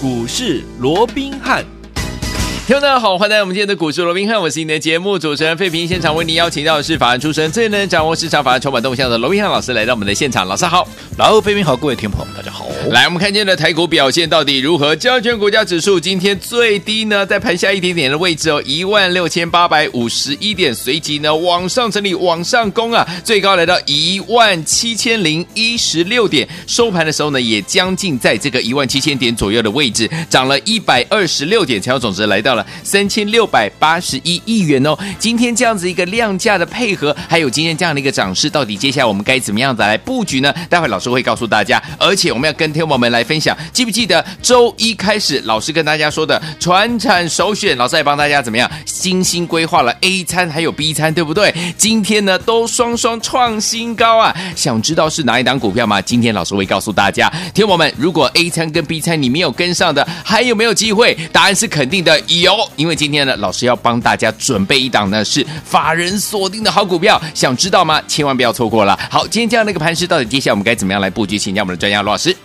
股市罗宾汉。听众大家好，欢迎来到我们今天的股市罗宾汉，我是你的节目主持人费平。现场为您邀请到的是法案出身、最能掌握市场法案筹码动向的罗宾汉老师来到我们的现场。老师好，然后费平好，各位听众朋友们大家好。来，我们看见的台股表现到底如何？加权股价指数今天最低呢，在盘下一点点的位置哦，一万六千八百五十一点，随即呢往上整理，往上攻啊，最高来到一万七千零一十六点，收盘的时候呢也将近在这个一万七千点左右的位置，涨了一百二十六点，成交总值来到了。三千六百八十一亿元哦，今天这样子一个量价的配合，还有今天这样的一个涨势，到底接下来我们该怎么样子来布局呢？待会老师会告诉大家，而且我们要跟天我们来分享，记不记得周一开始老师跟大家说的传产首选，老师也帮大家怎么样精心规划了 A 餐还有 B 餐，对不对？今天呢都双双创新高啊！想知道是哪一档股票吗？今天老师会告诉大家，天我们，如果 A 餐跟 B 餐你没有跟上的，还有没有机会？答案是肯定的，有。因为今天呢，老师要帮大家准备一档呢是法人锁定的好股票，想知道吗？千万不要错过了。好，今天这样的一个盘势，到底接下来我们该怎么样来布局？请教我们的专家罗老师。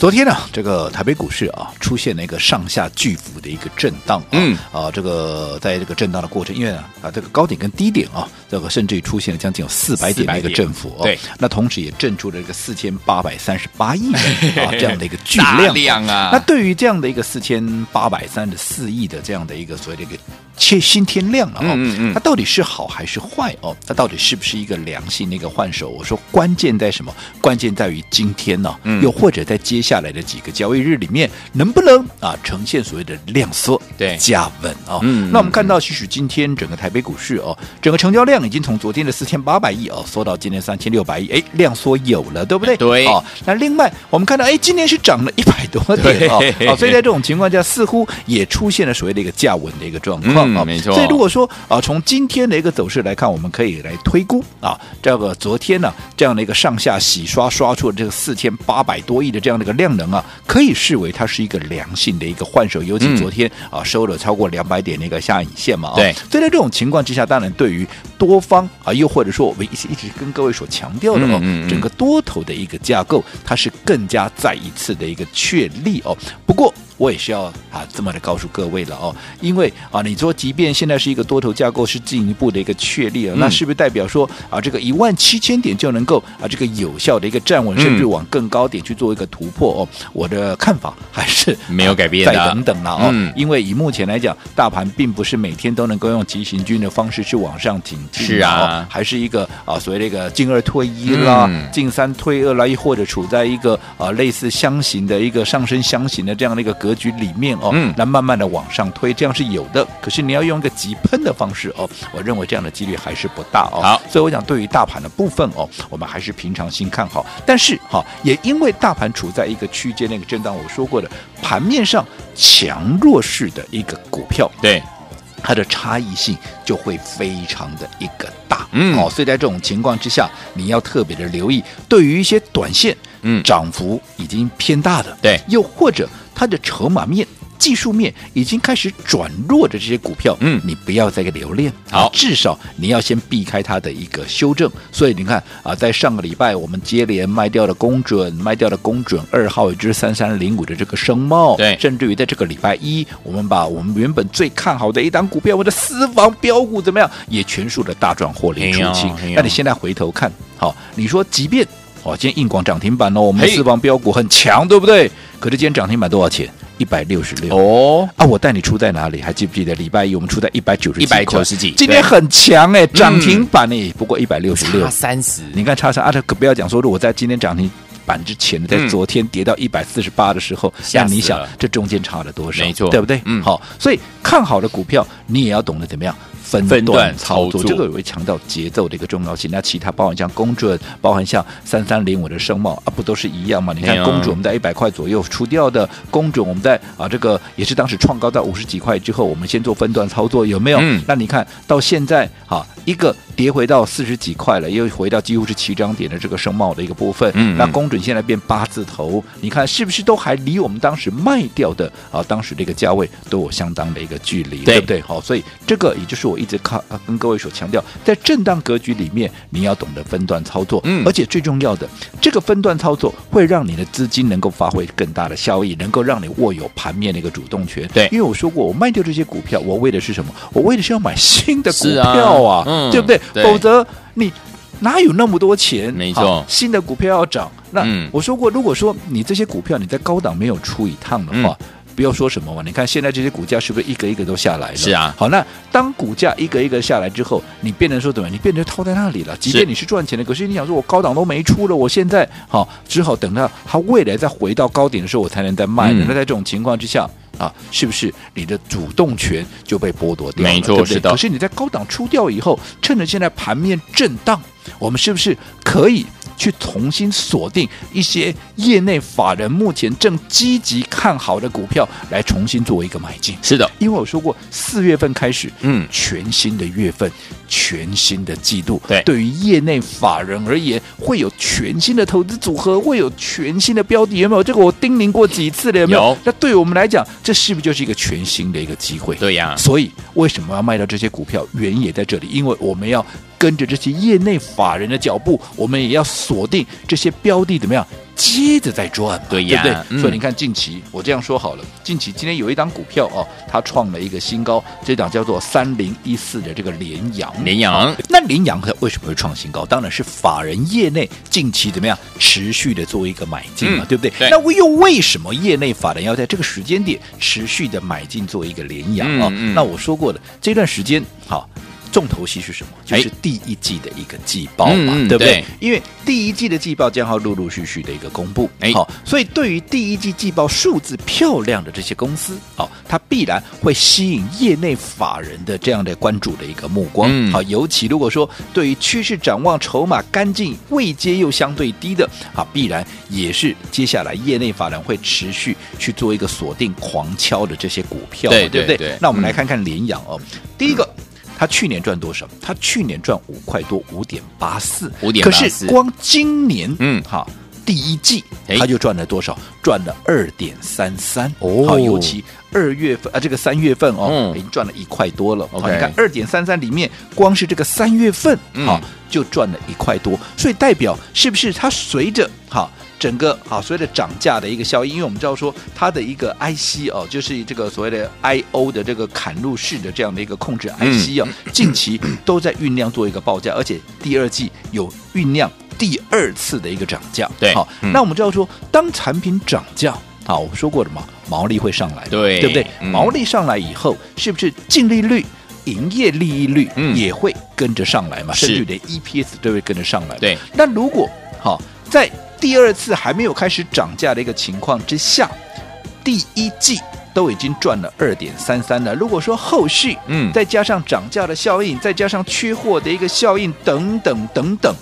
昨天呢，这个台北股市啊，出现了一个上下巨幅的一个震荡啊，嗯啊，这个在这个震荡的过程，因为啊，啊这个高点跟低点啊，这个甚至于出现了将近有四百点的一个振幅哦，对，那同时也震出了这个四千八百三十八亿啊 这样的一个巨量，量啊，那对于这样的一个四千八百三十四亿的这样的一个所谓的一个切新天量了哦，嗯嗯，它到底是好还是坏哦？它到底是不是一个良性的一个换手？我说关键在什么？关键在于今天呢，嗯，又或者在接下。下来的几个交易日里面，能不能啊呈现所谓的量缩对价稳啊？嗯，那我们看到，其实今天整个台北股市哦，整个成交量已经从昨天的四千八百亿哦，缩到今天三千六百亿，哎，量缩有了，对不对？对。哦，那另外我们看到，哎，今天是涨了一百多点哦，所以在这种情况下，似乎也出现了所谓的一个价稳的一个状况啊，没错。所以如果说啊，从今天的一个走势来看，我们可以来推估啊，这个昨天呢这样的一个上下洗刷刷出了这个四千八百多亿的这样的一个。量能啊，可以视为它是一个良性的一个换手，尤其昨天、嗯、啊收了超过两百点的一个下影线嘛，对，所以在这种情况之下，当然对于多方啊，又或者说我们一直一直跟各位所强调的哦，嗯嗯嗯。整个多头的一个架构，它是更加再一次的一个确立哦。不过。我也是要啊这么的告诉各位了哦，因为啊你说即便现在是一个多头架构是进一步的一个确立了，嗯、那是不是代表说啊这个一万七千点就能够啊这个有效的一个站稳，甚至往更高点去做一个突破哦？我的看法还是没有改变的，再等等了哦。嗯、因为以目前来讲，大盘并不是每天都能够用急行军的方式去往上挺进，是啊，还是一个啊所谓的一个进二退一啦，嗯、进三退二啦，又或者处在一个啊类似箱型的一个上升箱型的这样的一个格。局里面哦，嗯，来慢慢的往上推，这样是有的。可是你要用一个急喷的方式哦，我认为这样的几率还是不大哦。好，所以我想对于大盘的部分哦，我们还是平常心看好。但是哈，也因为大盘处在一个区间那个震荡，我说过的盘面上强弱势的一个股票，对它的差异性就会非常的一个大。嗯，好，所以在这种情况之下，你要特别的留意，对于一些短线嗯涨幅已经偏大的，对，又或者。它的筹码面、技术面已经开始转弱的这些股票，嗯，你不要再给留恋，好，至少你要先避开它的一个修正。所以你看啊，在上个礼拜我们接连卖掉了公准，卖掉了公准二号，也就是三三零五的这个声茂，对，甚至于在这个礼拜一，我们把我们原本最看好的一档股票，我的私房标股怎么样，也全数的大赚获利出清。那你现在回头看，好，你说即便。哦，今天硬广涨停板哦，我们私房标股很强，对不对？可是今天涨停板多少钱？一百六十六哦啊！我带你出在哪里？还记不记得礼拜一我们出在一百九十几？一百九十几。今天很强哎，涨停板呢，不过一百六十六，差三十。你看差差啊，这可不要讲说，如果在今天涨停板之前，在昨天跌到一百四十八的时候，那你想这中间差了多少？没错，对不对？嗯，好，所以看好的股票，你也要懂得怎么样。分段操作，这个也会强调节奏的一个重要性。那其他包含像公准，包含像三三零五的声茂啊，不都是一样吗？你看公准，我们在一百块左右出掉的公准，我们在啊这个也是当时创高到五十几块之后，我们先做分段操作，有没有？嗯、那你看到现在哈、啊、一个。跌回到四十几块了，又回到几乎是起涨点的这个升贸的一个部分。嗯，那公准现在变八字头，你看是不是都还离我们当时卖掉的啊当时这个价位都有相当的一个距离，对，对不对？好，所以这个也就是我一直看跟各位所强调，在震荡格局里面，你要懂得分段操作。嗯，而且最重要的，这个分段操作会让你的资金能够发挥更大的效益，能够让你握有盘面的一个主动权。对，因为我说过，我卖掉这些股票，我为的是什么？我为的是要买新的股票啊，啊嗯、对不对？对，否则你哪有那么多钱？没错，新的股票要涨。那、嗯、我说过，如果说你这些股票你在高档没有出一趟的话，嗯、不要说什么嘛。你看现在这些股价是不是一个一个都下来了？是啊。好，那当股价一个一个下来之后，你变成说怎么样？你变成套在那里了。即便你是赚钱的，可是你想说我高档都没出了，我现在好只好等到它未来再回到高点的时候，我才能再卖。嗯、那在这种情况之下。啊，是不是你的主动权就被剥夺掉了？没错，对不对？是的。可是你在高档出掉以后，趁着现在盘面震荡，我们是不是可以？去重新锁定一些业内法人目前正积极看好的股票，来重新做一个买进。是的，因为我说过，四月份开始，嗯，全新的月份，全新的季度，对，对于业内法人而言，会有全新的投资组合，会有全新的标的，有没有？这个我叮咛过几次了，有没有？有。那对我们来讲，这是不是就是一个全新的一个机会？对呀。所以为什么要卖掉这些股票？原因也在这里，因为我们要。跟着这些业内法人的脚步，我们也要锁定这些标的怎么样？接着再赚，对呀，对不对？嗯、所以你看，近期我这样说好了，近期今天有一档股票哦，它创了一个新高，这档叫做三零一四的这个联阳。联阳那联阳它为什么会创新高？当然是法人业内近期怎么样持续的做一个买进嘛，嗯、对不对？对，那我又为什么业内法人要在这个时间点持续的买进做一个联阳啊？那我说过的，这段时间好。重头戏是什么？就是第一季的一个季报嘛，嗯、对不对？对，因为第一季的季报将要陆陆续续的一个公布，好，所以对于第一季季报数字漂亮的这些公司，好，它必然会吸引业内法人的这样的关注的一个目光，好，尤其如果说对于趋势展望、筹码干净、位阶又相对低的，啊，必然也是接下来业内法人会持续去做一个锁定、狂敲的这些股票，对对对。那我们来看看联阳哦，第一个。他去年赚多少？他去年赚五块多，五点八四，五点八四。可是光今年，嗯，哈，第一季他就赚了多少？赚了二点三三。哦，好，尤其二月份啊，这个三月份哦，嗯、已经赚了一块多了。好，你看二点三三里面，光是这个三月份，哈、嗯，就赚了一块多。所以代表是不是它随着哈？整个啊，所谓的涨价的一个效应，因为我们知道说它的一个 IC 哦，就是这个所谓的 IO 的这个砍入式的这样的一个控制 IC 哦，嗯、近期都在酝酿做一个报价，而且第二季有酝酿第二次的一个涨价。对，好，嗯、那我们知道说，当产品涨价，好，我说过了嘛，毛利会上来，对，对不对？嗯、毛利上来以后，是不是净利率、营业利益率也会跟着上来嘛？甚至连 EPS 都会跟着上来。对，那如果好在第二次还没有开始涨价的一个情况之下，第一季都已经赚了二点三三了。如果说后续，嗯，再加上涨价的效应，再加上缺货的一个效应等等等等，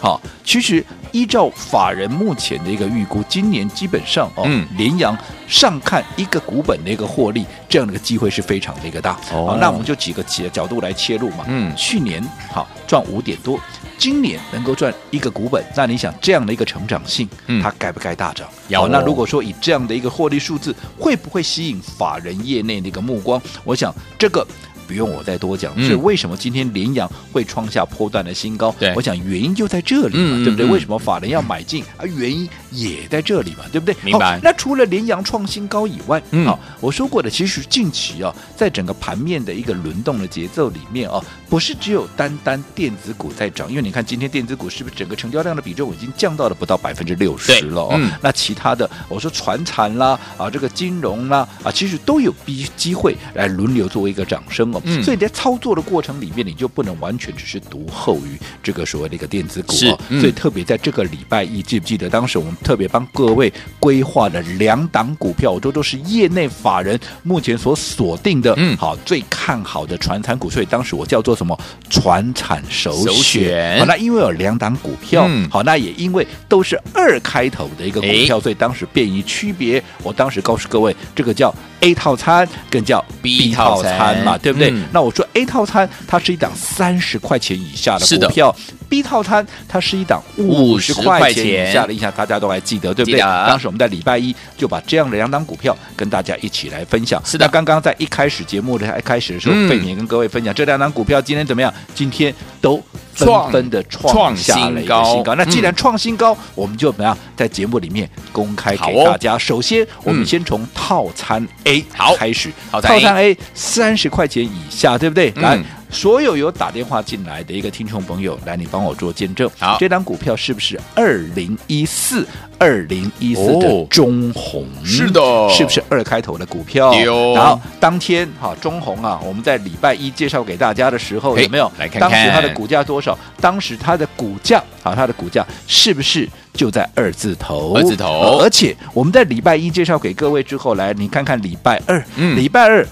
好，其实依照法人目前的一个预估，今年基本上哦，嗯，联阳上看一个股本的一个获利，这样的一个机会是非常的一个大。哦，好，那我们就几个几个角度来切入嘛。嗯，去年好赚五点多。今年能够赚一个股本，那你想这样的一个成长性，嗯、它该不该大涨？好，那如果说以这样的一个获利数字，会不会吸引法人业内的一个目光？我想这个。不用我再多讲，所以为什么今天联阳会创下波段的新高？对，我想原因就在这里嘛，对不对？为什么法人要买进啊？原因也在这里嘛，对不对？明白。那除了联阳创新高以外，好，我说过的，其实近期啊，在整个盘面的一个轮动的节奏里面啊，不是只有单单电子股在涨，因为你看今天电子股是不是整个成交量的比重已经降到了不到百分之六十了？哦，那其他的，我说传产啦啊，这个金融啦啊，其实都有机机会来轮流作为一个涨升。嗯、所以你在操作的过程里面，你就不能完全只是独后于这个所谓的一个电子股哦。嗯、所以特别在这个礼拜一，记不记得当时我们特别帮各位规划的两档股票，这都是业内法人目前所锁定的，嗯，好最看好的传产股。所以当时我叫做什么传产首选。首选好，那因为有两档股票，嗯、好，那也因为都是二开头的一个股票，诶所以当时便于区别。我当时告诉各位，这个叫。A 套餐，更叫 B 套餐。嘛，对不对？嗯、那我说 A 套餐它是一档三十块钱以下的。股票，B 套餐它是一档五十块钱以下的，印象大家都还记得，对不对？当时我们在礼拜一就把这样的两档股票跟大家一起来分享。是的，那刚刚在一开始节目的一开始的时候，费敏、嗯、跟各位分享这两档股票今天怎么样？今天都纷纷的创下了一个新高。那既然创新高，嗯、我们就怎么样在节目里面公开给大家？哦、首先，我们先从套餐 A 好开始，好套餐 A 三十块钱以下，对不对？嗯、来。所有有打电话进来的一个听众朋友，来，你帮我做见证。好，这档股票是不是二零一四二零一四的中鸿？是的，是不是二开头的股票？有。然后当天哈，中红啊，我们在礼拜一介绍给大家的时候，有没有来看看？当时它的股价多少？当时它的股价啊，它的股价是不是就在二字头？二字头。而且我们在礼拜一介绍给各位之后，来你看看礼拜二，嗯，礼拜二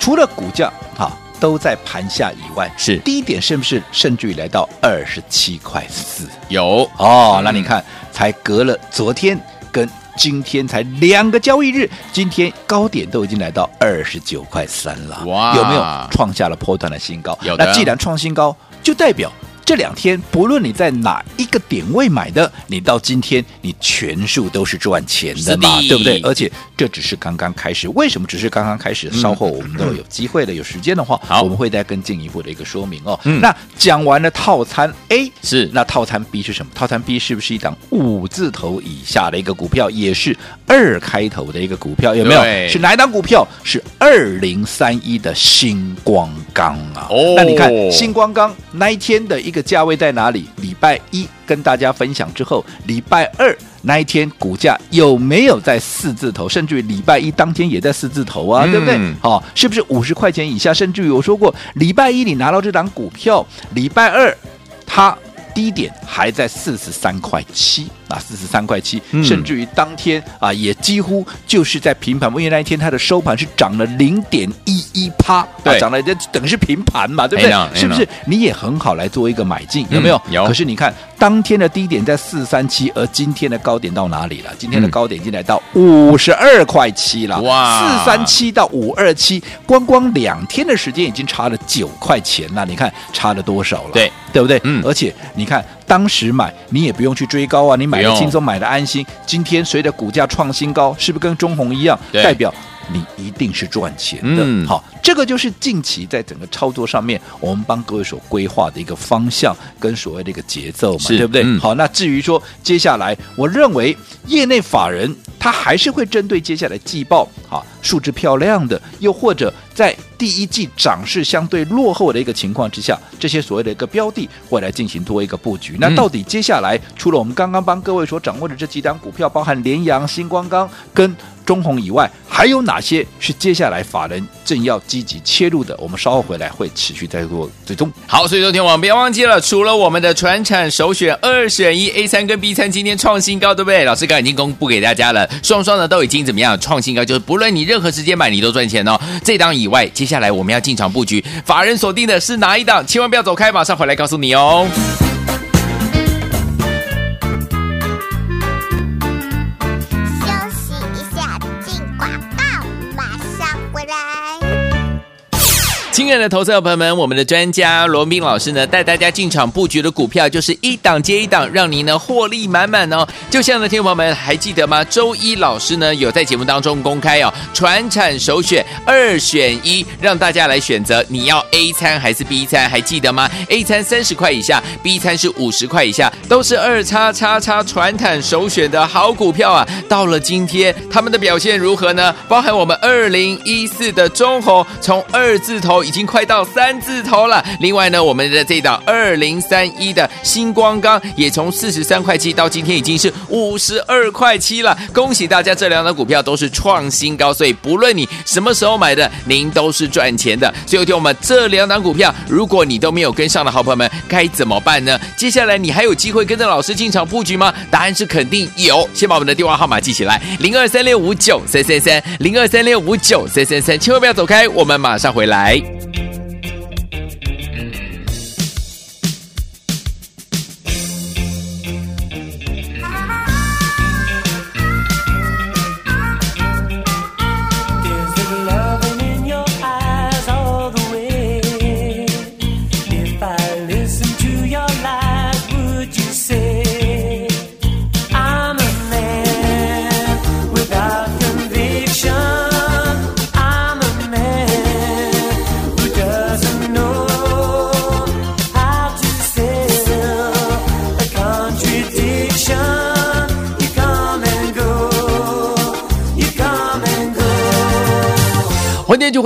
除了股价哈。都在盘下以外，是低点是不是甚至于来到二十七块四？有哦，那你看，才隔了昨天跟今天才两个交易日，今天高点都已经来到二十九块三了，哇，有没有创下了波段的新高？有的。那既然创新高，就代表。这两天，不论你在哪一个点位买的，你到今天你全数都是赚钱的嘛，的对不对？而且这只是刚刚开始。为什么只是刚刚开始？嗯、稍后我们都有机会的，有时间的话，好，我们会再更进一步的一个说明哦。嗯、那讲完了套餐 A 是，那套餐 B 是什么？套餐 B 是不是一档五字头以下的一个股票，也是二开头的一个股票？有没有？是哪一档股票？是二零三一的星光钢啊。哦，那你看星光钢那一天的一个价位在哪里？礼拜一跟大家分享之后，礼拜二那一天股价有没有在四字头？甚至于礼拜一当天也在四字头啊，嗯、对不对？好、哦，是不是五十块钱以下？甚至于我说过，礼拜一你拿到这档股票，礼拜二它低点还在四十三块七。啊，四十三块七，甚至于当天啊，也几乎就是在平盘，因为那一天它的收盘是涨了零点一一趴，对，涨了，这等于是平盘嘛，对不对？是不是？你也很好来做一个买进，有没有？有。可是你看，当天的低点在四三七，而今天的高点到哪里了？今天的高点已经来到五十二块七了。哇，四三七到五二七，光光两天的时间已经差了九块钱了。你看差了多少了？对，对不对？嗯。而且你看。当时买你也不用去追高啊，你买的轻松，买的安心。今天随着股价创新高，是不是跟中红一样？代表你一定是赚钱的。嗯、好，这个就是近期在整个操作上面，我们帮各位所规划的一个方向跟所谓的一个节奏嘛，对不对？嗯、好，那至于说接下来，我认为业内法人他还是会针对接下来季报，好，数字漂亮的，又或者在。第一季涨势相对落后的一个情况之下，这些所谓的一个标的会来进行多一个布局。那到底接下来除了我们刚刚帮各位所掌握的这几档股票，包含联阳、星光钢跟中红以外，还有哪些是接下来法人正要积极切入的？我们稍后回来会持续再做追踪。好，所以昨天我们不要忘记了，除了我们的传产首选二选一 A 三跟 B 三今天创新高，对不对？老师刚已经公布给大家了，双双呢都已经怎么样创新高？就是不论你任何时间买，你都赚钱哦。这档以外，接下来我们要进场布局，法人锁定的是哪一档？千万不要走开，马上回来告诉你哦。亲爱的投资者朋友们，我们的专家罗宾老师呢，带大家进场布局的股票就是一档接一档，让您呢获利满满哦。就像呢，听众朋友们还记得吗？周一老师呢有在节目当中公开哦，传产首选二选一，让大家来选择你要 A 餐还是 B 餐，还记得吗？A 餐三十块以下，B 餐是五十块以下，都是二叉叉叉传产首选的好股票啊。到了今天，他们的表现如何呢？包含我们二零一四的中红，从二字头。已经快到三字头了。另外呢，我们的这档二零三一的新光钢也从四十三块七到今天已经是五十二块七了。恭喜大家，这两档股票都是创新高，所以不论你什么时候买的，您都是赚钱的。所以听我们这两档股票，如果你都没有跟上的好朋友们，该怎么办呢？接下来你还有机会跟着老师进场布局吗？答案是肯定有。先把我们的电话号码记起来：零二三六五九三三三，零二三六五九三三三，千万不要走开，我们马上回来。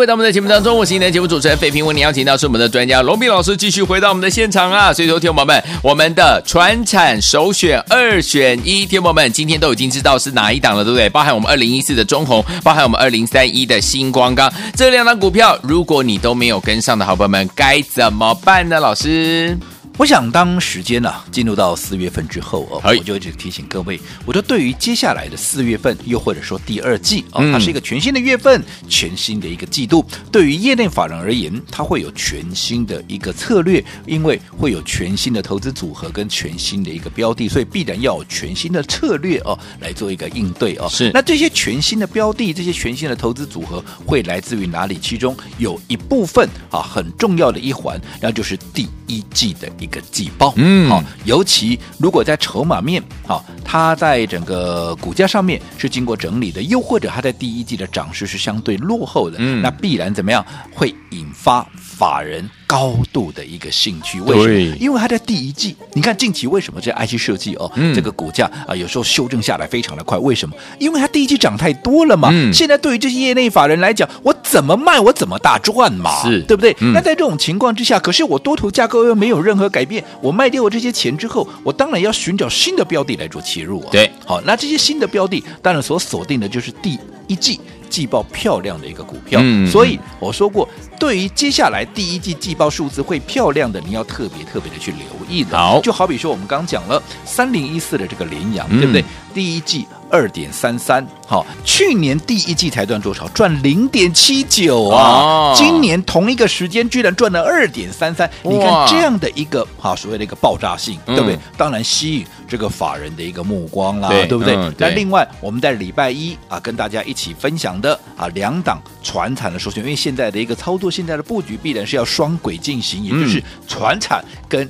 回到我们的节目当中，我是你的节目主持人费平，为你邀请到是我们的专家龙斌老师，继续回到我们的现场啊！所以说，听众朋友们，我们的传产首选二选一，听众朋友们今天都已经知道是哪一档了，对不对？包含我们二零一四的中红，包含我们二零三一的新光钢这两档股票，如果你都没有跟上的好朋友们，该怎么办呢？老师？我想，当时间呢、啊、进入到四月份之后哦，我就一直提醒各位，我说对于接下来的四月份，又或者说第二季啊、哦，它是一个全新的月份，全新的一个季度。对于业内法人而言，它会有全新的一个策略，因为会有全新的投资组合跟全新的一个标的，所以必然要有全新的策略哦来做一个应对哦。是，那这些全新的标的，这些全新的投资组合会来自于哪里？其中有一部分啊很重要的一环，那就是第一季的一。一个季报，嗯，好，尤其如果在筹码面，好，它在整个股价上面是经过整理的，又或者它在第一季的涨势是相对落后的，嗯，那必然怎么样会引发法人高度的一个兴趣？为什么？因为它在第一季，你看近期为什么这 IC 设计哦，嗯、这个股价啊有时候修正下来非常的快？为什么？因为它第一季涨太多了嘛。嗯、现在对于这些业内法人来讲，我怎么卖我怎么大赚嘛，是对不对？嗯、那在这种情况之下，可是我多头架构又没有任何改变，我卖掉我这些钱之后，我当然要寻找新的标的来做切入啊。对，好，那这些新的标的当然所锁定的就是第一季。季报漂亮的一个股票，嗯、所以我说过，对于接下来第一季季报数字会漂亮的，你要特别特别的去留意的。好，就好比说我们刚讲了三零一四的这个联阳，对不对？嗯、第一季二点三三，好，去年第一季才赚多少？赚零点七九啊！哦、今年同一个时间居然赚了二点三三，你看这样的一个哈所谓的一个爆炸性，对不对？嗯、当然吸引这个法人的一个目光啦，对，对不对？嗯、对，那另外我们在礼拜一啊跟大家一起分享的啊两档船产的首选，因为现在的一个操作，现在的布局必然是要双轨进行，也就是船产跟。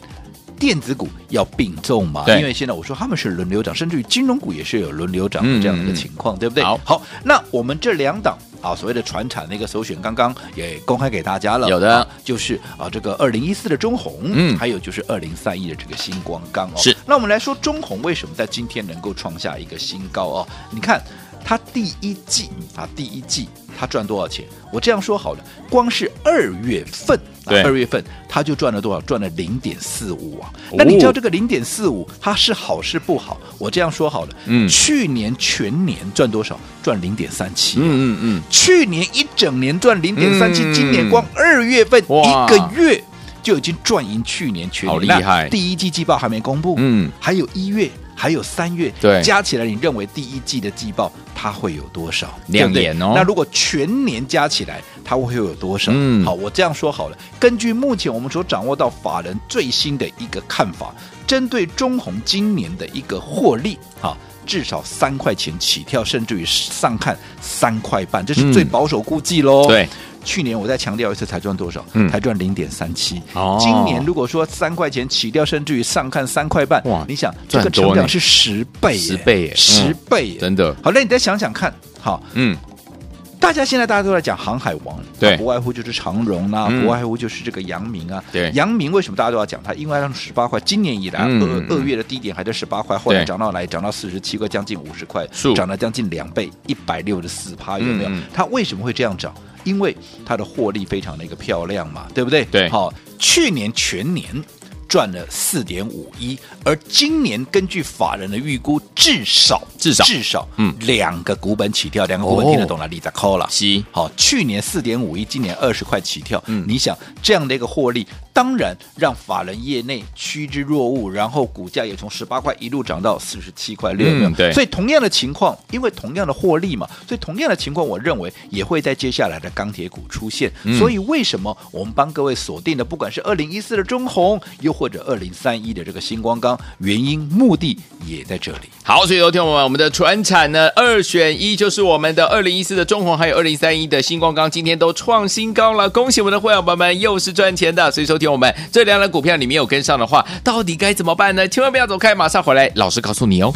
电子股要并重嘛？因为现在我说他们是轮流涨，甚至于金融股也是有轮流涨的这样的一个情况，嗯、对不对？好，好，那我们这两档啊，所谓的传产那个首选，刚刚也公开给大家了，有的、啊、就是啊，这个二零一四的中红，嗯，还有就是二零三一的这个星光钢哦。是，那我们来说中红为什么在今天能够创下一个新高哦？你看它第一季啊，第一季它赚多少钱？我这样说好了，光是二月份。对，二月份他就赚了多少？赚了零点四五啊！那你知道这个零点四五它是好是不好？我这样说好了，嗯，去年全年赚多少？赚零点三七，嗯嗯嗯，去年一整年赚零点三七，今年光二月份一个月就已经赚赢去年全年，好厉害！第一季季报还没公布，嗯，还有一月。还有三月，对，加起来，你认为第一季的季报它会有多少？亮眼哦。那如果全年加起来，它会有多少？嗯，好，我这样说好了。根据目前我们所掌握到法人最新的一个看法，针对中红今年的一个获利，哈，至少三块钱起跳，甚至于上看三块半，这是最保守估计喽。对。去年我再强调一次，才赚多少？嗯，才赚零点三七。哦，今年如果说三块钱起掉，甚至于上看三块半，哇！你想这个成长是十倍，十倍，十倍，真的。好，那你再想想看，好，嗯，大家现在大家都在讲航海王，对，不外乎就是长荣啊，不外乎就是这个阳明啊，对，阳明为什么大家都要讲它？因为它十八块，今年以来二二月的低点还在十八块，后来涨到来涨到四十七块，将近五十块，涨了将近两倍，一百六十四趴，有没有？它为什么会这样涨？因为它的获利非常的一个漂亮嘛，对不对？对，好，去年全年赚了四点五一，而今年根据法人的预估，至少至少至少，嗯，两个股本起跳，两个股本听得懂了，你再扣了。是，好，去年四点五一，今年二十块起跳，嗯，你想这样的一个获利。当然，让法人业内趋之若鹜，然后股价也从十八块一路涨到四十七块六。嗯，对。所以同样的情况，因为同样的获利嘛，所以同样的情况，我认为也会在接下来的钢铁股出现。嗯、所以为什么我们帮各位锁定的，不管是二零一四的中红，又或者二零三一的这个星光钢，原因目的也在这里。好，所以昨天我们我们的传产呢二选一，就是我们的二零一四的中鸿，还有二零三一的星光钢，今天都创新高了。恭喜我们的会员朋友们，又是赚钱的。所以说听。我们这两档股票你没有跟上的话，到底该怎么办呢？千万不要走开，马上回来，老师告诉你哦。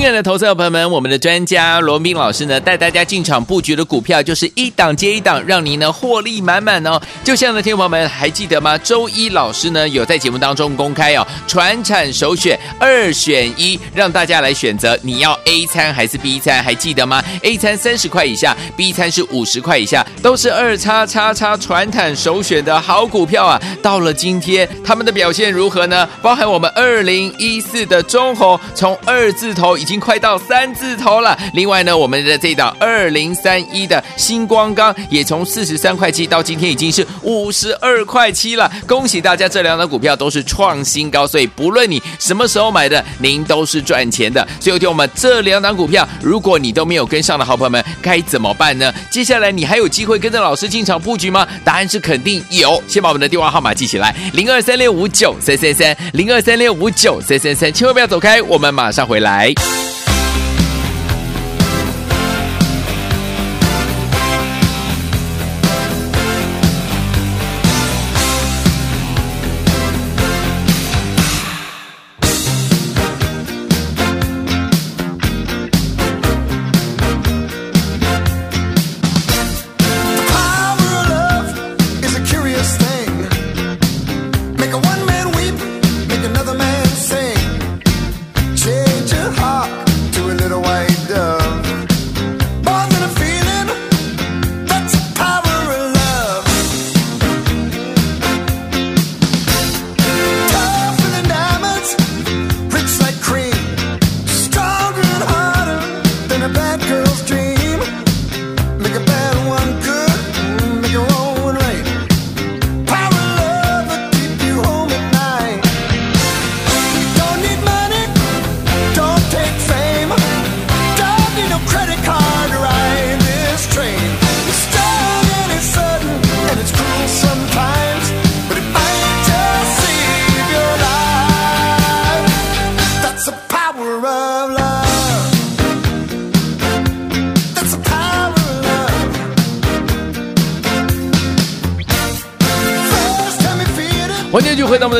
亲爱的投资者朋友们，我们的专家罗宾老师呢，带大家进场布局的股票就是一档接一档，让您呢获利满满哦。就像呢，听众朋友们还记得吗？周一老师呢有在节目当中公开哦，传产首选二选一，让大家来选择你要 A 餐还是 B 餐，还记得吗？A 餐三十块以下，B 餐是五十块以下，都是二叉叉叉传产首选的好股票啊。到了今天，他们的表现如何呢？包含我们二零一四的中红，从二字头。已已经快到三字头了。另外呢，我们的这档二零三一的星光钢也从四十三块七到今天已经是五十二块七了。恭喜大家，这两档股票都是创新高，所以不论你什么时候买的，您都是赚钱的。所以，听我们这两档股票，如果你都没有跟上的好朋友们，该怎么办呢？接下来你还有机会跟着老师进场布局吗？答案是肯定有。先把我们的电话号码记起来：零二三六五九三三三，零二三六五九三三三，千万不要走开，我们马上回来。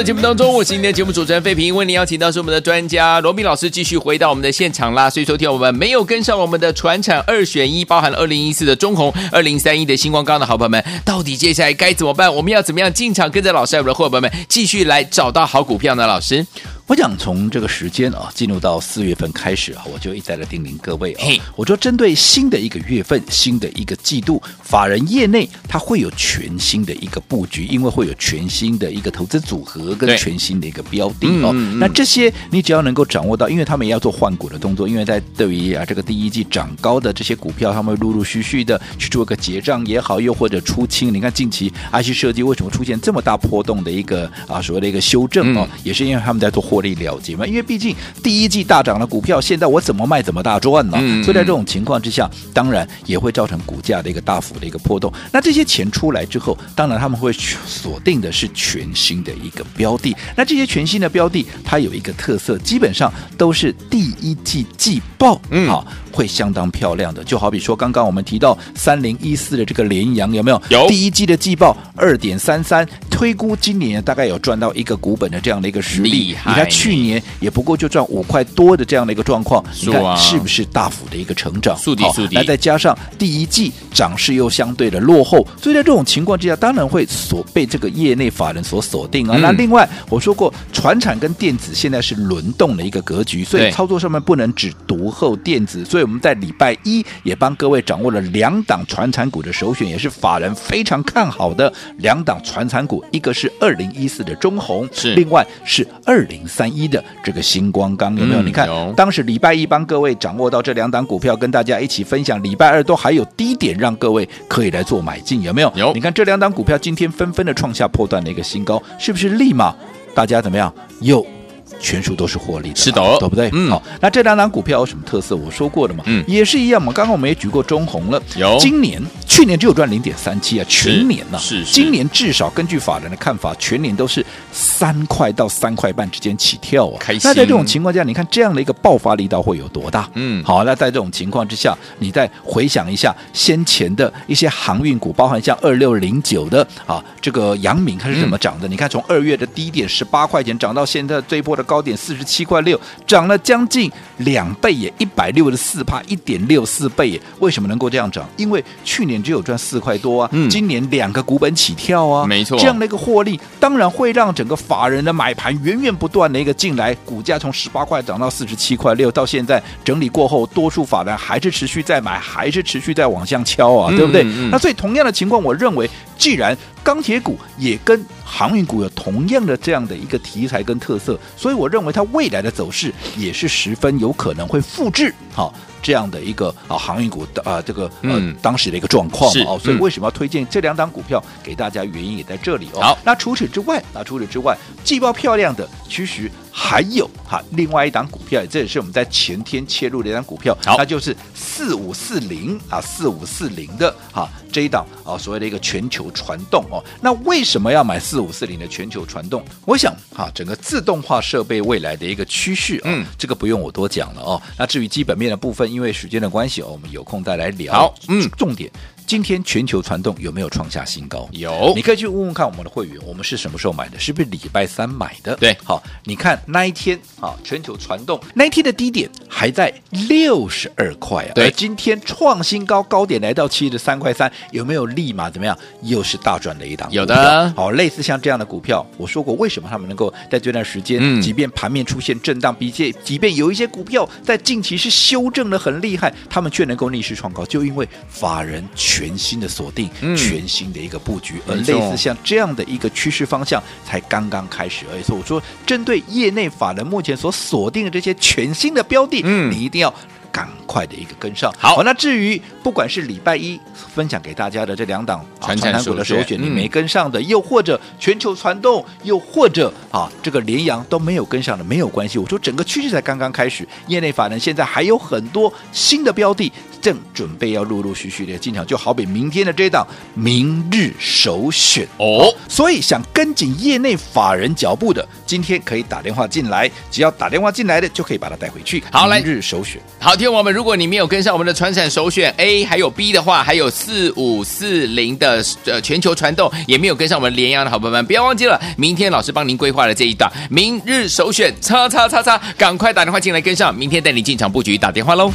节目当中，我是今天的节目主持人费平，为您邀请到是我们的专家罗敏老师，继续回到我们的现场啦。所以说，听我们没有跟上我们的船产二选一，包含了二零一四的中红、二零三一的星光钢的好朋友们，到底接下来该怎么办？我们要怎么样进场，跟着老师我们的伙伴们继续来找到好股票呢？老师？我想从这个时间啊，进入到四月份开始啊，我就一再的叮咛各位啊，我说针对新的一个月份、新的一个季度，法人业内它会有全新的一个布局，因为会有全新的一个投资组合跟全新的一个标的哦。那这些你只要能够掌握到，因为他们也要做换股的动作，因为在对于啊这个第一季涨高的这些股票，他们会陆陆续续的去做一个结账也好，又或者出清。你看近期 IC 设计为什么出现这么大波动的一个啊所谓的一个修正哦，也是因为他们在做货。获利了结嘛？因为毕竟第一季大涨的股票，现在我怎么卖怎么大赚呢？嗯、所以在这种情况之下，当然也会造成股价的一个大幅的一个波动。那这些钱出来之后，当然他们会锁定的是全新的一个标的。那这些全新的标的，它有一个特色，基本上都是第一季季报，嗯，好，会相当漂亮的。就好比说，刚刚我们提到三零一四的这个联阳，有没有？有。第一季的季报二点三三，推估今年大概有赚到一个股本的这样的一个实力。你看。去年也不过就赚五块多的这样的一个状况，你看是不是大幅的一个成长？速递速递，那再加上第一季涨势又相对的落后，所以在这种情况之下，当然会锁被这个业内法人所锁定啊。嗯、那另外我说过，船产跟电子现在是轮动的一个格局，所以操作上面不能只独后电子。所以我们在礼拜一也帮各位掌握了两档船产股的首选，也是法人非常看好的两档船产股，一个是二零一四的中红，是另外是二零三。单一的这个星光钢有没有？嗯、你看当时礼拜一帮各位掌握到这两档股票，跟大家一起分享。礼拜二都还有低点让各位可以来做买进，有没有？有。你看这两档股票今天纷纷的创下破断的一个新高，是不是立马大家怎么样？又全数都是获利的，是的，对不对？嗯。好，那这两档股票有什么特色？我说过的嘛，嗯，也是一样嘛。刚刚我们也举过中红了，有。今年。去年只有赚零点三七啊，全年呢、啊？是，是。今年至少根据法人的看法，全年都是三块到三块半之间起跳啊。开心。那在这种情况下，你看这样的一个爆发力道会有多大？嗯，好，那在这种情况之下，你再回想一下先前的一些航运股，包含像二六零九的啊，这个阳明它是怎么涨的？嗯、你看从二月的低点十八块钱涨到现在这一波的的高点四十七块六，涨了将近两倍耶，一百六十四趴，一点六四倍耶。为什么能够这样涨？因为去年只有赚四块多啊，嗯、今年两个股本起跳啊，没错，这样的一个获利，当然会让整个法人的买盘源源不断的一个进来，股价从十八块涨到四十七块六，到现在整理过后，多数法人还是持续在买，还是持续在往上敲啊，嗯、对不对？嗯、那所以同样的情况，我认为，既然钢铁股也跟航运股有同样的这样的一个题材跟特色，所以我认为它未来的走势也是十分有可能会复制好这样的一个啊航运股的啊这个呃、嗯、当时的一个状况哦，所以为什么要推荐这两档股票给大家？原因也在这里哦。好，那除此之外，那除此之外，季报漂亮的，其实还有哈另外一档股票，这也是我们在前天切入的一档股票，那就是四五四零啊四五四零的哈这一档啊所谓的一个全球传动哦。那为什么要买四五四零的全球传动？我想哈整个自动化设备未来的一个趋势啊，嗯，这个不用我多讲了哦。那至于基本面的部分，因为时间的关系哦，我们有空再来聊。好，嗯，重点。今天全球传动有没有创下新高？有，你可以去问问看我们的会员，我们是什么时候买的？是不是礼拜三买的？对，好，你看那一天啊，全球传动那一天的低点还在六十二块啊，对，今天创新高，高点来到七十三块三，有没有立马怎么样？又是大赚了一档？有的，好，类似像这样的股票，我说过为什么他们能够在这段时间，嗯，即便盘面出现震荡，比且即便有一些股票在近期是修正的很厉害，他们却能够逆势创高，就因为法人全。全新的锁定，全新的一个布局，嗯、而类似像这样的一个趋势方向才刚刚开始而已。所以我说，针对业内法人目前所锁定的这些全新的标的，嗯，你一定要。赶快的一个跟上，好，那至于不管是礼拜一分享给大家的这两档传产股的首选，你没跟上的，嗯、又或者全球传动，又或者啊这个联阳都没有跟上的，没有关系。我说整个趋势才刚刚开始，业内法人现在还有很多新的标的正准备要陆陆续续的进场，就好比明天的这档明日首选哦。所以想跟紧业内法人脚步的，今天可以打电话进来，只要打电话进来的就可以把它带回去。好，明日首选，好。听我们，如果你没有跟上我们的传产首选 A 还有 B 的话，还有四五四零的呃全球传动也没有跟上我们联阳的好朋友们，不要忘记了，明天老师帮您规划了这一档明日首选，叉叉叉叉，赶快打电话进来跟上，明天带你进场布局，打电话喽。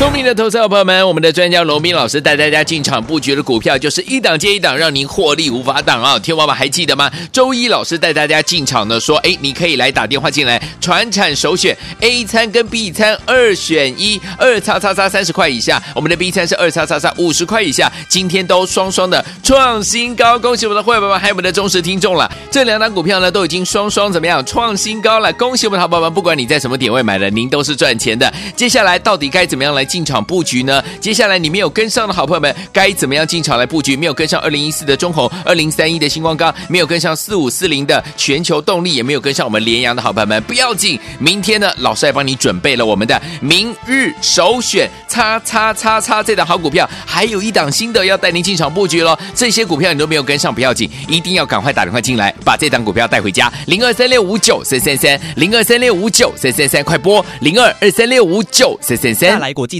聪明的投资者朋友们，我们的专家罗斌老师带大家进场布局的股票，就是一档接一档，让您获利无法挡啊！天王们还记得吗？周一老师带大家进场的说，哎，你可以来打电话进来，传产首选 A 餐跟 B 餐二选一，二叉叉叉三十块以下，我们的 B 餐是二叉叉叉五十块以下，今天都双双的创新高，恭喜我们的会员们，还有我们的忠实听众了。这两档股票呢，都已经双双怎么样创新高了，恭喜我们的好朋友们，不管你在什么点位买的，您都是赚钱的。接下来到底该怎么样来？进场布局呢？接下来你没有跟上的好朋友们，该怎么样进场来布局？没有跟上二零一四的中鸿，二零三一的星光钢，没有跟上四五四零的全球动力，也没有跟上我们联阳的好朋友们，不要紧。明天呢，老师还帮你准备了我们的明日首选，叉叉叉叉这档好股票，还有一档新的要带您进场布局喽。这些股票你都没有跟上，不要紧，一定要赶快打电话进来，把这档股票带回家。零二三六五九三三三，零二三六五九三三三，快拨零二二三六五九三三三。大来国际。